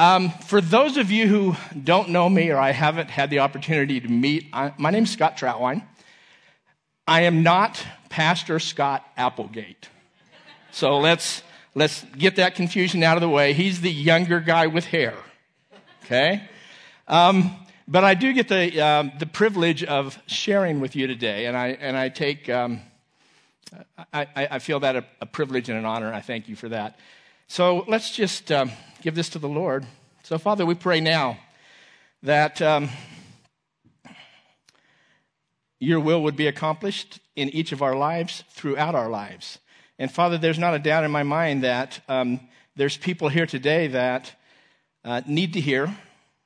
Um, for those of you who don't know me or I haven't had the opportunity to meet, I, my name's Scott Troutwine. I am not Pastor Scott Applegate. So let's, let's get that confusion out of the way. He's the younger guy with hair. Okay? Um, but I do get the, um, the privilege of sharing with you today, and I, and I take, um, I, I, feel that a, a, privilege and an honor. I thank you for that. So let's just um, give this to the Lord. So, Father, we pray now that um, your will would be accomplished in each of our lives throughout our lives. And, Father, there's not a doubt in my mind that um, there's people here today that uh, need to hear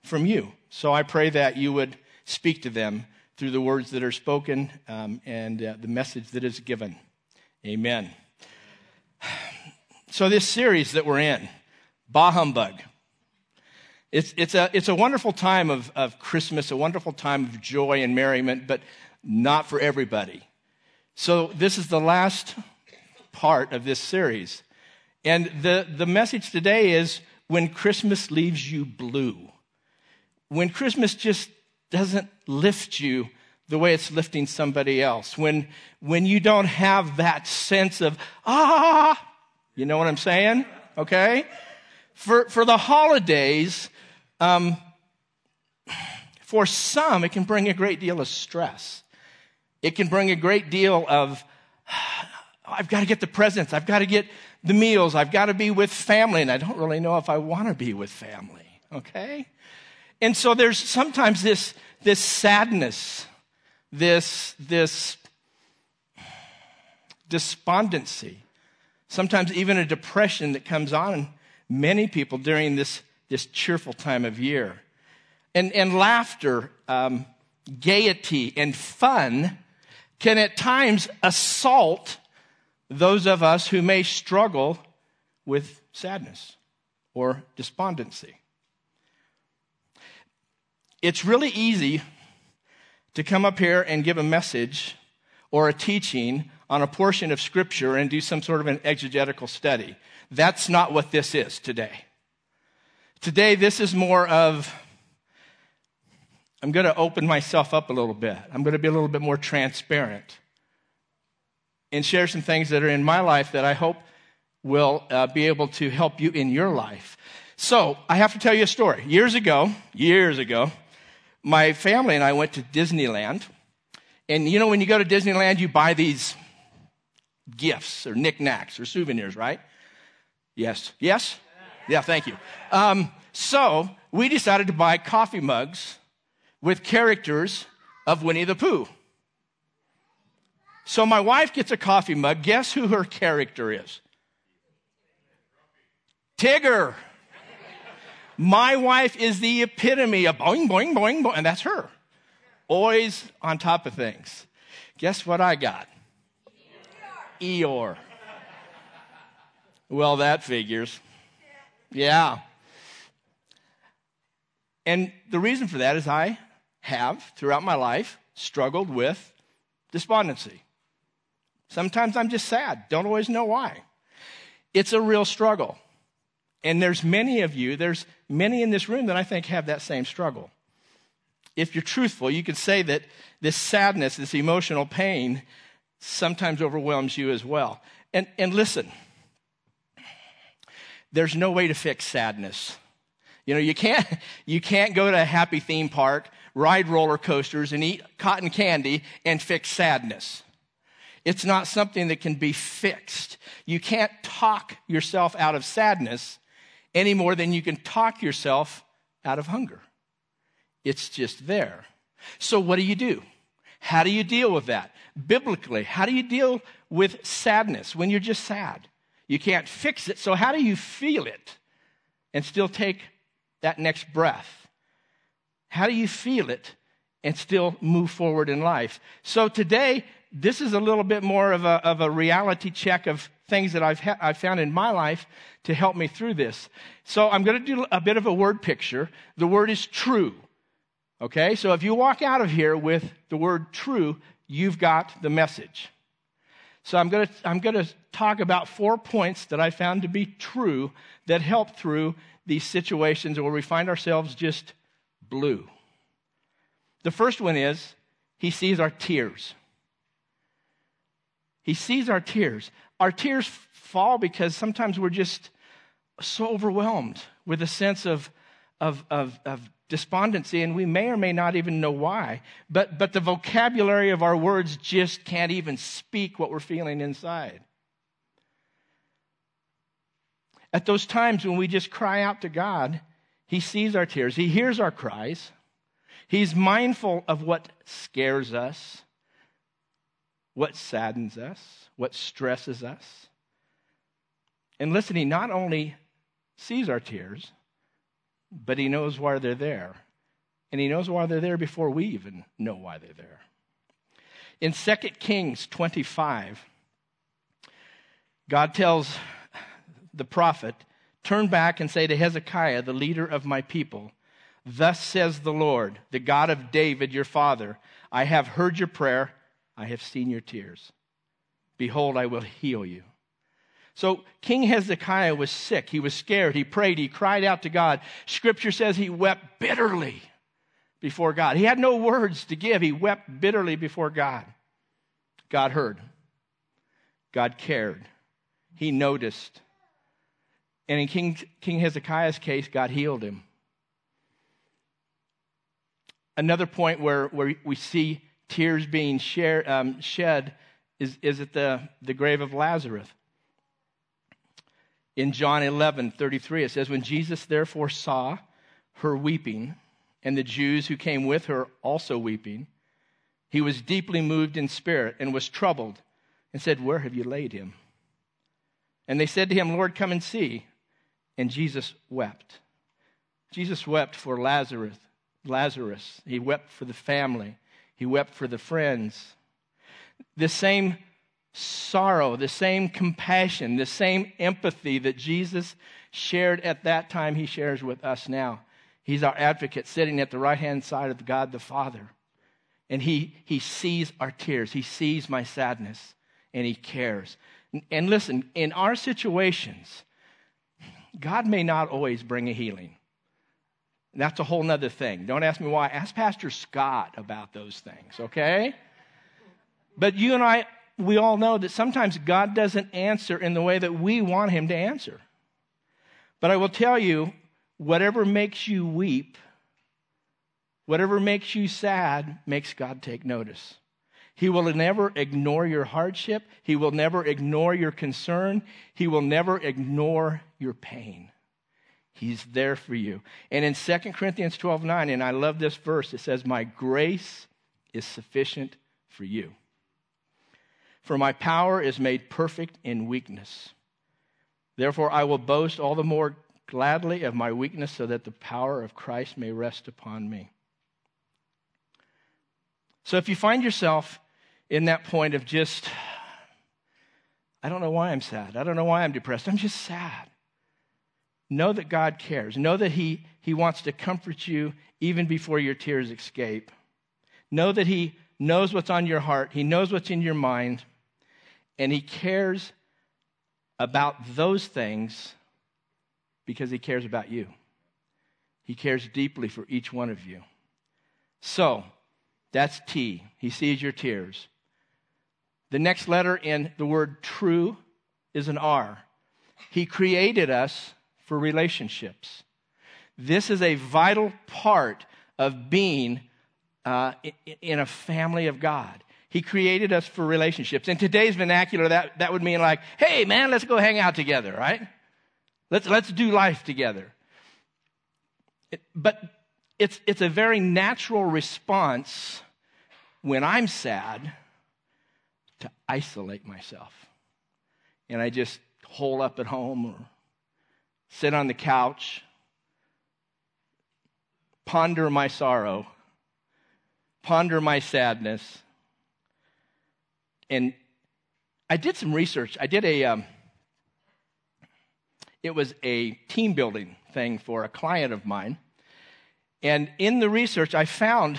from you. So I pray that you would speak to them through the words that are spoken um, and uh, the message that is given. Amen. So, this series that we're in, Bah Humbug. It's, it's, a, it's a wonderful time of, of Christmas, a wonderful time of joy and merriment, but not for everybody. So, this is the last part of this series. And the, the message today is when Christmas leaves you blue. When Christmas just doesn't lift you the way it's lifting somebody else. When, when you don't have that sense of, ah, you know what I'm saying? Okay? For, for the holidays, um, for some, it can bring a great deal of stress. It can bring a great deal of, I've got to get the presents, I've got to get the meals, I've got to be with family, and I don't really know if I want to be with family, okay? And so there's sometimes this, this sadness, this, this despondency, sometimes even a depression that comes on many people during this this cheerful time of year. And, and laughter, um, gaiety, and fun can at times assault those of us who may struggle with sadness or despondency. It's really easy to come up here and give a message or a teaching on a portion of Scripture and do some sort of an exegetical study. That's not what this is today. Today, this is more of I'm going to open myself up a little bit. I'm going to be a little bit more transparent and share some things that are in my life that I hope will uh, be able to help you in your life. So, I have to tell you a story. Years ago, years ago, my family and I went to Disneyland. And you know, when you go to Disneyland, you buy these gifts or knickknacks or souvenirs, right? Yes. Yes? Yeah, thank you. Um, so we decided to buy coffee mugs with characters of Winnie the Pooh. So my wife gets a coffee mug. Guess who her character is? Tigger. My wife is the epitome of boing, boing, boing, boing, and that's her. Always on top of things. Guess what I got? Eeyore. Well, that figures. Yeah. And the reason for that is I have, throughout my life, struggled with despondency. Sometimes I'm just sad, don't always know why. It's a real struggle. And there's many of you, there's many in this room that I think have that same struggle. If you're truthful, you could say that this sadness, this emotional pain, sometimes overwhelms you as well. And, and listen, there's no way to fix sadness. You know, you can't, you can't go to a happy theme park, ride roller coasters, and eat cotton candy and fix sadness. It's not something that can be fixed. You can't talk yourself out of sadness any more than you can talk yourself out of hunger. It's just there. So, what do you do? How do you deal with that? Biblically, how do you deal with sadness when you're just sad? You can't fix it. So, how do you feel it and still take that next breath? How do you feel it and still move forward in life? So, today, this is a little bit more of a, of a reality check of things that I've, ha- I've found in my life to help me through this. So, I'm going to do a bit of a word picture. The word is true. Okay? So, if you walk out of here with the word true, you've got the message. So I'm going to I'm going to talk about four points that I found to be true that help through these situations where we find ourselves just blue. The first one is he sees our tears. He sees our tears. Our tears fall because sometimes we're just so overwhelmed with a sense of, of, of, of despondency, and we may or may not even know why. But, but the vocabulary of our words just can't even speak what we're feeling inside. At those times when we just cry out to God, He sees our tears, He hears our cries, He's mindful of what scares us, what saddens us, what stresses us. And listen, He not only sees our tears, but he knows why they're there. And he knows why they're there before we even know why they're there. In 2 Kings 25, God tells the prophet, Turn back and say to Hezekiah, the leader of my people, Thus says the Lord, the God of David your father, I have heard your prayer, I have seen your tears. Behold, I will heal you. So King Hezekiah was sick. He was scared. He prayed. He cried out to God. Scripture says he wept bitterly before God. He had no words to give. He wept bitterly before God. God heard. God cared. He noticed. And in King, King Hezekiah's case, God healed him. Another point where, where we see tears being share, um, shed is, is at the, the grave of Lazarus. In John 11, 33, it says, When Jesus therefore saw her weeping, and the Jews who came with her also weeping, he was deeply moved in spirit and was troubled, and said, Where have you laid him? And they said to him, Lord, come and see. And Jesus wept. Jesus wept for Lazarus. Lazarus. He wept for the family. He wept for the friends. The same sorrow, the same compassion, the same empathy that Jesus shared at that time, he shares with us now. He's our advocate sitting at the right hand side of God the Father. And he, he sees our tears, he sees my sadness, and he cares. And listen, in our situations, God may not always bring a healing. That's a whole nother thing. Don't ask me why. Ask Pastor Scott about those things, okay? But you and I we all know that sometimes God doesn't answer in the way that we want Him to answer. But I will tell you, whatever makes you weep, whatever makes you sad, makes God take notice. He will never ignore your hardship. He will never ignore your concern. He will never ignore your pain. He's there for you. And in 2 Corinthians 12 9, and I love this verse, it says, My grace is sufficient for you. For my power is made perfect in weakness. Therefore, I will boast all the more gladly of my weakness so that the power of Christ may rest upon me. So if you find yourself in that point of just, I don't know why I'm sad. I don't know why I'm depressed. I'm just sad. Know that God cares. Know that He, he wants to comfort you even before your tears escape. Know that He knows what's on your heart, He knows what's in your mind and he cares about those things because he cares about you. He cares deeply for each one of you. So, that's T. He sees your tears. The next letter in the word true is an R. He created us for relationships. This is a vital part of being uh, in a family of God. He created us for relationships. In today's vernacular, that, that would mean like, hey, man, let's go hang out together, right? Let's, let's do life together. It, but it's, it's a very natural response when I'm sad to isolate myself. And I just hole up at home or sit on the couch, ponder my sorrow, ponder my sadness and I did some research. I did a, um, it was a team building thing for a client of mine. And in the research, I found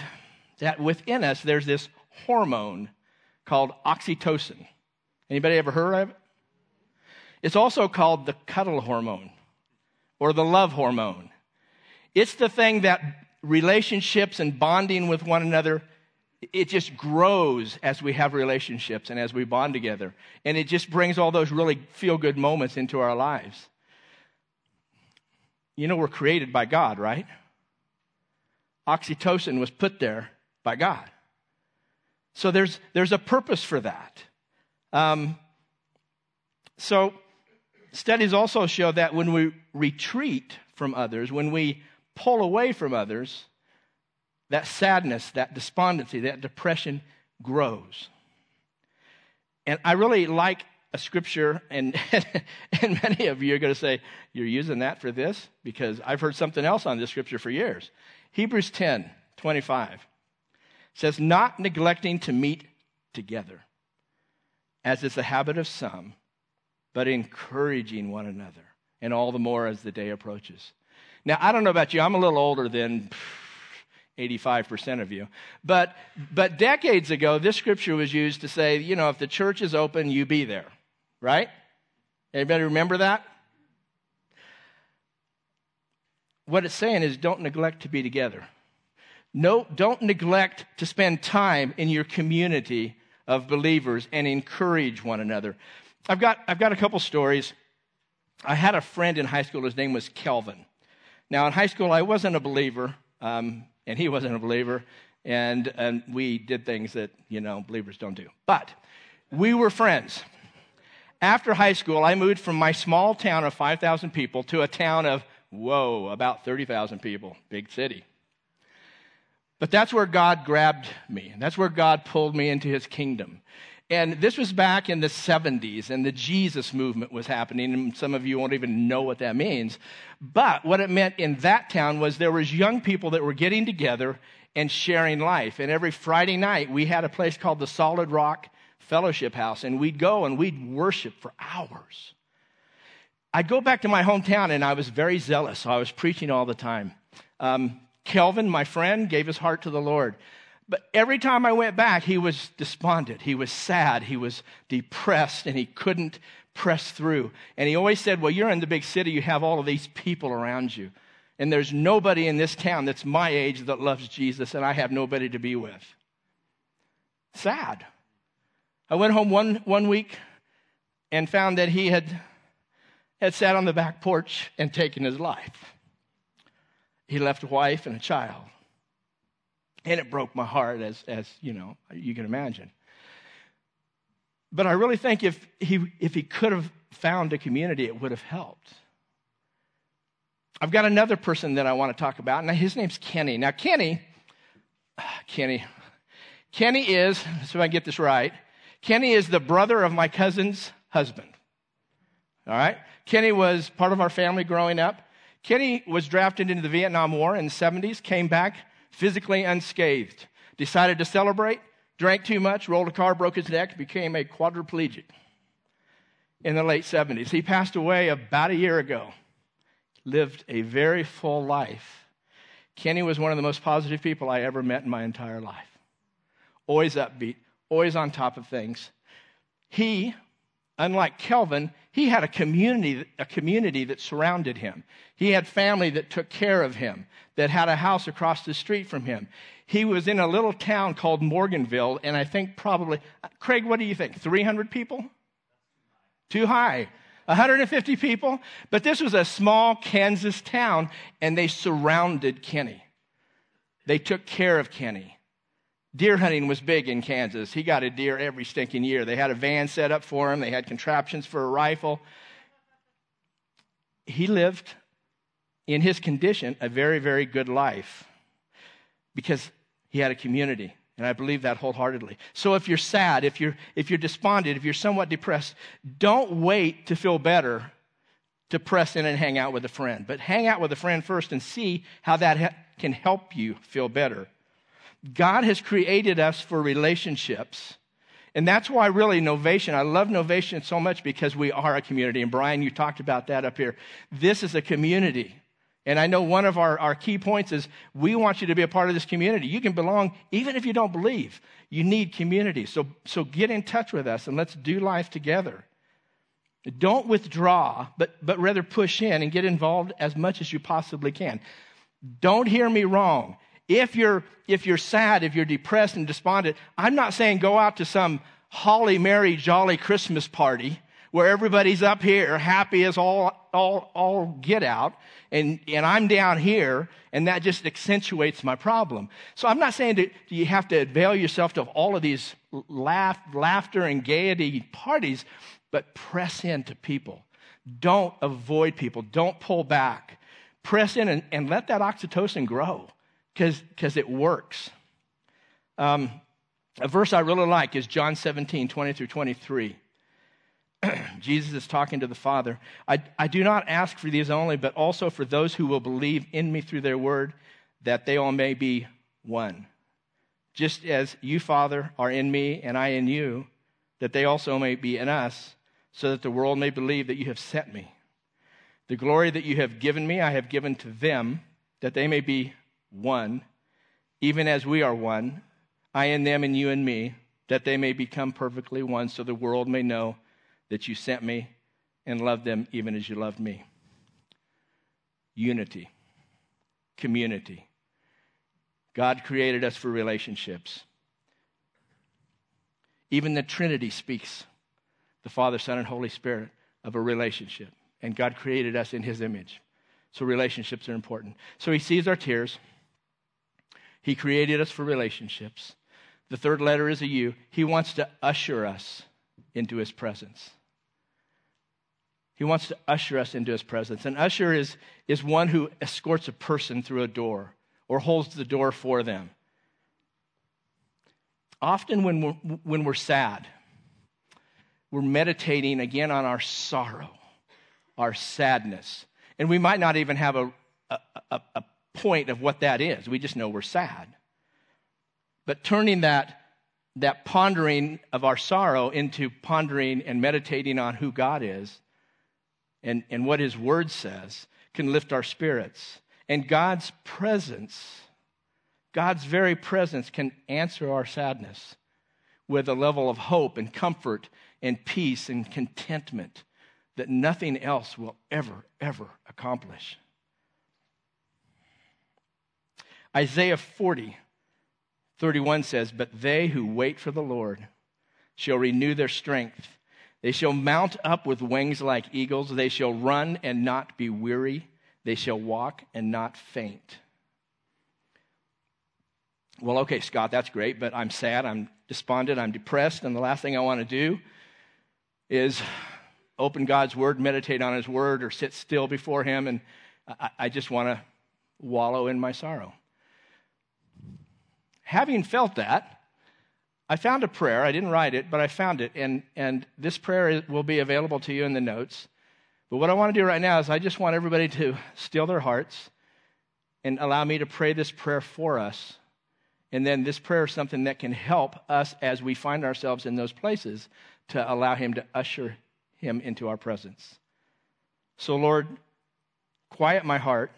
that within us, there's this hormone called oxytocin. Anybody ever heard of it? It's also called the cuddle hormone or the love hormone. It's the thing that relationships and bonding with one another it just grows as we have relationships and as we bond together. And it just brings all those really feel good moments into our lives. You know, we're created by God, right? Oxytocin was put there by God. So there's, there's a purpose for that. Um, so studies also show that when we retreat from others, when we pull away from others, that sadness, that despondency, that depression grows. And I really like a scripture, and, and many of you are going to say, You're using that for this? Because I've heard something else on this scripture for years. Hebrews 10 25 says, Not neglecting to meet together, as is the habit of some, but encouraging one another, and all the more as the day approaches. Now, I don't know about you, I'm a little older than 85% of you. But, but decades ago, this scripture was used to say, you know, if the church is open, you be there, right? Anybody remember that? What it's saying is don't neglect to be together. No, don't neglect to spend time in your community of believers and encourage one another. I've got, I've got a couple stories. I had a friend in high school, his name was Kelvin. Now, in high school, I wasn't a believer. Um, and he wasn't a believer. And, and we did things that, you know, believers don't do. But we were friends. After high school, I moved from my small town of 5,000 people to a town of, whoa, about 30,000 people, big city. But that's where God grabbed me. And that's where God pulled me into his kingdom. And this was back in the 70s, and the Jesus movement was happening, and some of you won't even know what that means. But what it meant in that town was there was young people that were getting together and sharing life. And every Friday night, we had a place called the Solid Rock Fellowship House, and we'd go and we'd worship for hours. I'd go back to my hometown, and I was very zealous, I was preaching all the time. Um, Kelvin, my friend, gave his heart to the Lord. But every time I went back, he was despondent. He was sad. He was depressed, and he couldn't press through. And he always said, Well, you're in the big city. You have all of these people around you. And there's nobody in this town that's my age that loves Jesus, and I have nobody to be with. Sad. I went home one, one week and found that he had, had sat on the back porch and taken his life. He left a wife and a child. And it broke my heart, as, as you know, you can imagine. But I really think if he, if he could have found a community, it would have helped. I've got another person that I want to talk about. Now, his name's Kenny. Now, Kenny, Kenny, Kenny is, so I get this right, Kenny is the brother of my cousin's husband. All right? Kenny was part of our family growing up. Kenny was drafted into the Vietnam War in the 70s, came back physically unscathed, decided to celebrate, drank too much, rolled a car, broke his neck, became a quadriplegic in the late 70s. He passed away about a year ago, lived a very full life. Kenny was one of the most positive people I ever met in my entire life. Always upbeat, always on top of things. He, unlike Kelvin, he had a community, a community that surrounded him. He had family that took care of him, that had a house across the street from him. He was in a little town called Morganville, and I think probably, Craig, what do you think? 300 people? Too high. 150 people? But this was a small Kansas town, and they surrounded Kenny. They took care of Kenny. Deer hunting was big in Kansas. He got a deer every stinking year. They had a van set up for him, they had contraptions for a rifle. He lived, in his condition, a very, very good life because he had a community. And I believe that wholeheartedly. So if you're sad, if you're, if you're despondent, if you're somewhat depressed, don't wait to feel better to press in and hang out with a friend. But hang out with a friend first and see how that ha- can help you feel better. God has created us for relationships. And that's why, really, Novation, I love Novation so much because we are a community. And Brian, you talked about that up here. This is a community. And I know one of our, our key points is we want you to be a part of this community. You can belong even if you don't believe. You need community. So, so get in touch with us and let's do life together. Don't withdraw, but, but rather push in and get involved as much as you possibly can. Don't hear me wrong. If you're, if you're sad, if you're depressed and despondent, I'm not saying go out to some holly, merry, jolly Christmas party where everybody's up here happy as all, all, all get out, and, and I'm down here, and that just accentuates my problem. So I'm not saying that you have to avail yourself of all of these laugh, laughter and gaiety parties, but press into people. Don't avoid people. Don't pull back. Press in and, and let that oxytocin grow because it works. Um, a verse I really like is John 17, 20 through 23. Jesus is talking to the Father. I, I do not ask for these only, but also for those who will believe in me through their word, that they all may be one. Just as you, Father, are in me and I in you, that they also may be in us, so that the world may believe that you have sent me. The glory that you have given me, I have given to them, that they may be one, even as we are one, I in them and you in me, that they may become perfectly one, so the world may know that you sent me and loved them even as you loved me. Unity, community. God created us for relationships. Even the Trinity speaks, the Father, Son, and Holy Spirit, of a relationship. And God created us in His image. So relationships are important. So He sees our tears. He created us for relationships. The third letter is a U. He wants to usher us into His presence. He wants to usher us into his presence. An usher is, is one who escorts a person through a door or holds the door for them. Often, when we're, when we're sad, we're meditating again on our sorrow, our sadness. And we might not even have a, a, a, a point of what that is. We just know we're sad. But turning that, that pondering of our sorrow into pondering and meditating on who God is and, and what His Word says can lift our spirits. And God's presence, God's very presence, can answer our sadness with a level of hope and comfort and peace and contentment that nothing else will ever, ever accomplish. Isaiah 40, 31 says, But they who wait for the Lord shall renew their strength. They shall mount up with wings like eagles. They shall run and not be weary. They shall walk and not faint. Well, okay, Scott, that's great, but I'm sad, I'm despondent, I'm depressed, and the last thing I want to do is open God's Word, meditate on His Word, or sit still before Him, and I, I just want to wallow in my sorrow. Having felt that, I found a prayer. I didn't write it, but I found it. And, and this prayer will be available to you in the notes. But what I want to do right now is I just want everybody to still their hearts and allow me to pray this prayer for us. And then this prayer is something that can help us as we find ourselves in those places to allow Him to usher Him into our presence. So, Lord, quiet my heart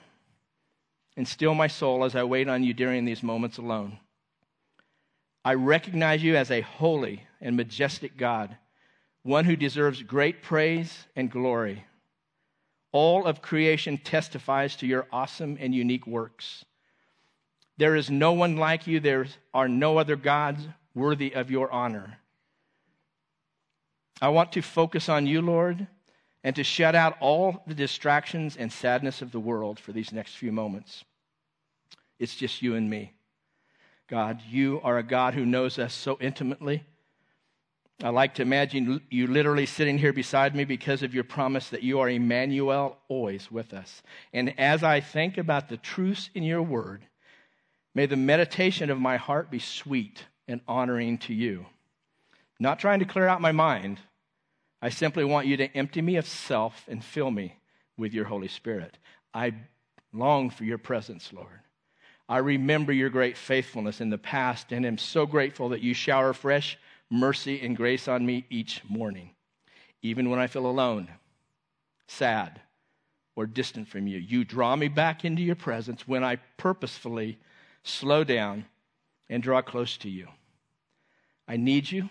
and still my soul as I wait on you during these moments alone. I recognize you as a holy and majestic God, one who deserves great praise and glory. All of creation testifies to your awesome and unique works. There is no one like you, there are no other gods worthy of your honor. I want to focus on you, Lord, and to shut out all the distractions and sadness of the world for these next few moments. It's just you and me. God. You are a God who knows us so intimately. I like to imagine you literally sitting here beside me because of your promise that you are Emmanuel, always with us. And as I think about the truths in your word, may the meditation of my heart be sweet and honoring to you. Not trying to clear out my mind, I simply want you to empty me of self and fill me with your Holy Spirit. I long for your presence, Lord. I remember your great faithfulness in the past and am so grateful that you shower fresh mercy and grace on me each morning, even when I feel alone, sad, or distant from you. You draw me back into your presence when I purposefully slow down and draw close to you. I need you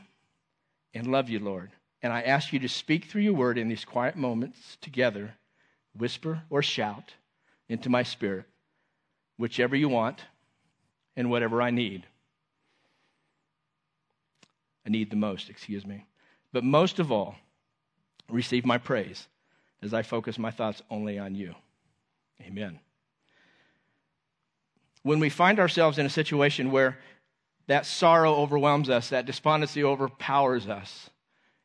and love you, Lord. And I ask you to speak through your word in these quiet moments together, whisper or shout into my spirit, whichever you want and whatever I need. I need the most, excuse me. But most of all, receive my praise as I focus my thoughts only on you. Amen. When we find ourselves in a situation where that sorrow overwhelms us, that despondency overpowers us,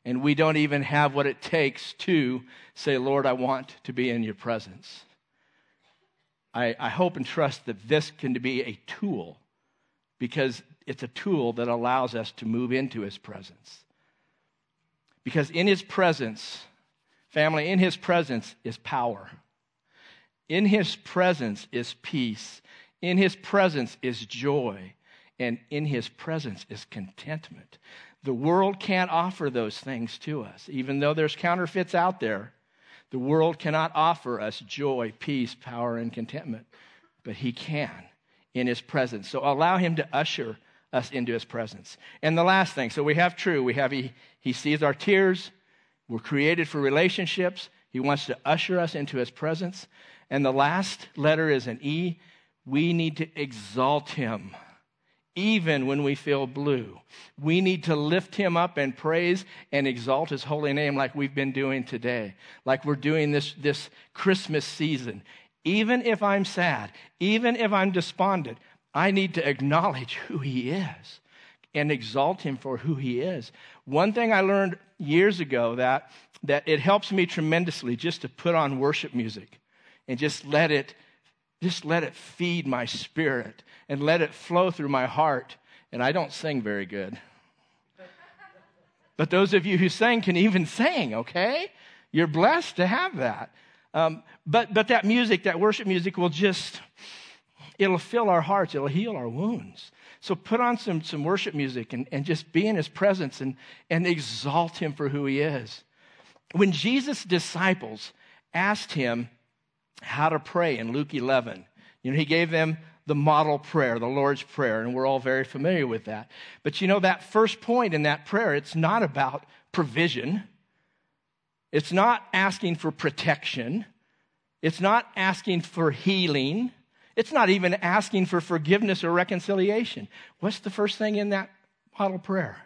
and we don't even have what it takes to say, Lord, I want to be in your presence. I, I hope and trust that this can be a tool because it's a tool that allows us to move into his presence. Because in his presence, family, in his presence is power. In his presence is peace. In his presence is joy. And in his presence is contentment. The world can't offer those things to us. Even though there's counterfeits out there, the world cannot offer us joy, peace, power, and contentment. But he can in his presence. So allow him to usher us into his presence. And the last thing so we have true, we have he, he sees our tears, we're created for relationships, he wants to usher us into his presence. And the last letter is an E. We need to exalt him even when we feel blue. We need to lift him up and praise and exalt his holy name like we've been doing today, like we're doing this, this Christmas season. Even if I'm sad, even if I'm despondent, I need to acknowledge who he is and exalt him for who he is. One thing I learned years ago that, that it helps me tremendously just to put on worship music and just let it just let it feed my spirit and let it flow through my heart. And I don't sing very good. But those of you who sing can even sing, okay? You're blessed to have that. Um, but, but that music, that worship music, will just, it'll fill our hearts, it'll heal our wounds. So put on some, some worship music and, and just be in his presence and, and exalt him for who he is. When Jesus' disciples asked him how to pray in Luke 11, you know, he gave them the model prayer, the Lord's Prayer, and we're all very familiar with that. But you know, that first point in that prayer, it's not about provision. It's not asking for protection. It's not asking for healing. It's not even asking for forgiveness or reconciliation. What's the first thing in that model prayer?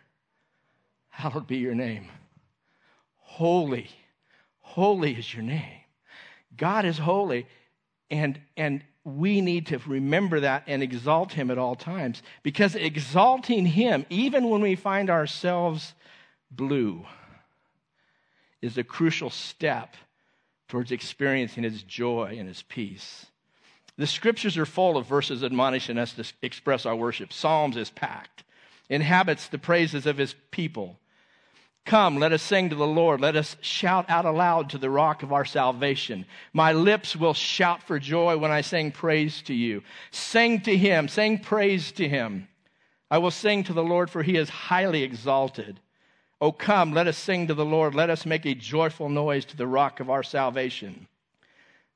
Hallowed be your name. Holy, holy is your name. God is holy, and, and we need to remember that and exalt him at all times because exalting him, even when we find ourselves blue, is a crucial step towards experiencing his joy and his peace. The scriptures are full of verses admonishing us to express our worship. Psalms is packed, inhabits the praises of his people. Come, let us sing to the Lord. Let us shout out aloud to the rock of our salvation. My lips will shout for joy when I sing praise to you. Sing to him, sing praise to him. I will sing to the Lord, for he is highly exalted. Oh, come, let us sing to the Lord. Let us make a joyful noise to the rock of our salvation.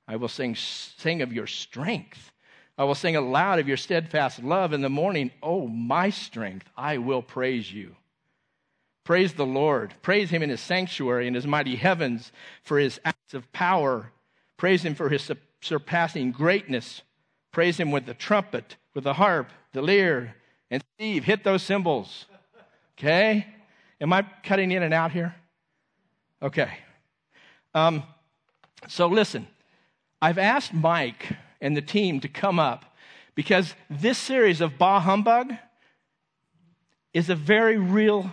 I will sing, sing of your strength. I will sing aloud of your steadfast love in the morning. Oh, my strength, I will praise you. Praise the Lord. Praise him in his sanctuary, in his mighty heavens, for his acts of power. Praise him for his surpassing greatness. Praise him with the trumpet, with the harp, the lyre. And Steve, hit those cymbals. Okay? Am I cutting in and out here? Okay. Um, so listen, I've asked Mike and the team to come up because this series of Bah Humbug is a very real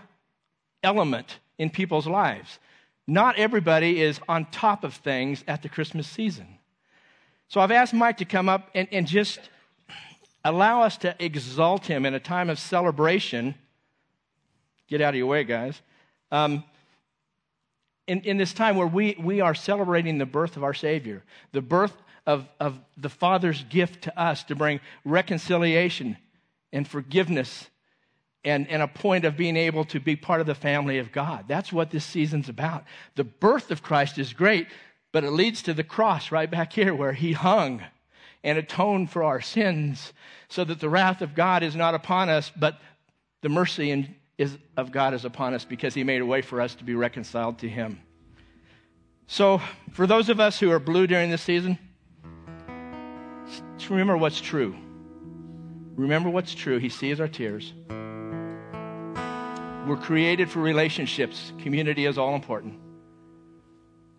element in people's lives. Not everybody is on top of things at the Christmas season. So I've asked Mike to come up and, and just allow us to exalt him in a time of celebration Get out of your way, guys. Um, in, in this time where we, we are celebrating the birth of our Savior, the birth of, of the Father's gift to us to bring reconciliation and forgiveness and, and a point of being able to be part of the family of God. That's what this season's about. The birth of Christ is great, but it leads to the cross right back here where he hung and atoned for our sins so that the wrath of God is not upon us, but the mercy is, of God is upon us because he made a way for us to be reconciled to him. So, for those of us who are blue during this season, remember what's true. Remember what's true. He sees our tears. We're created for relationships. Community is all important.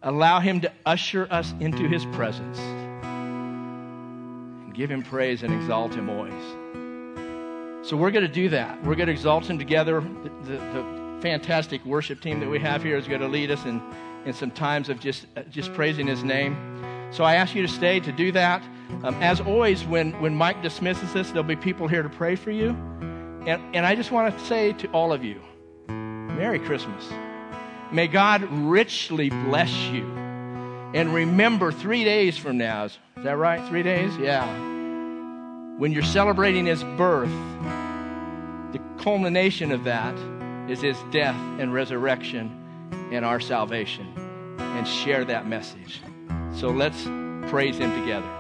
Allow Him to usher us into His presence. And give Him praise and exalt Him always. So we're going to do that. We're going to exalt Him together. The, the, the fantastic worship team that we have here is going to lead us in, in some times of just, uh, just praising His name. So I ask you to stay to do that. Um, as always, when, when Mike dismisses us, there'll be people here to pray for you. And, and I just want to say to all of you, Merry Christmas. May God richly bless you. And remember, three days from now, is that right? Three days? Yeah. When you're celebrating his birth, the culmination of that is his death and resurrection and our salvation. And share that message. So let's praise him together.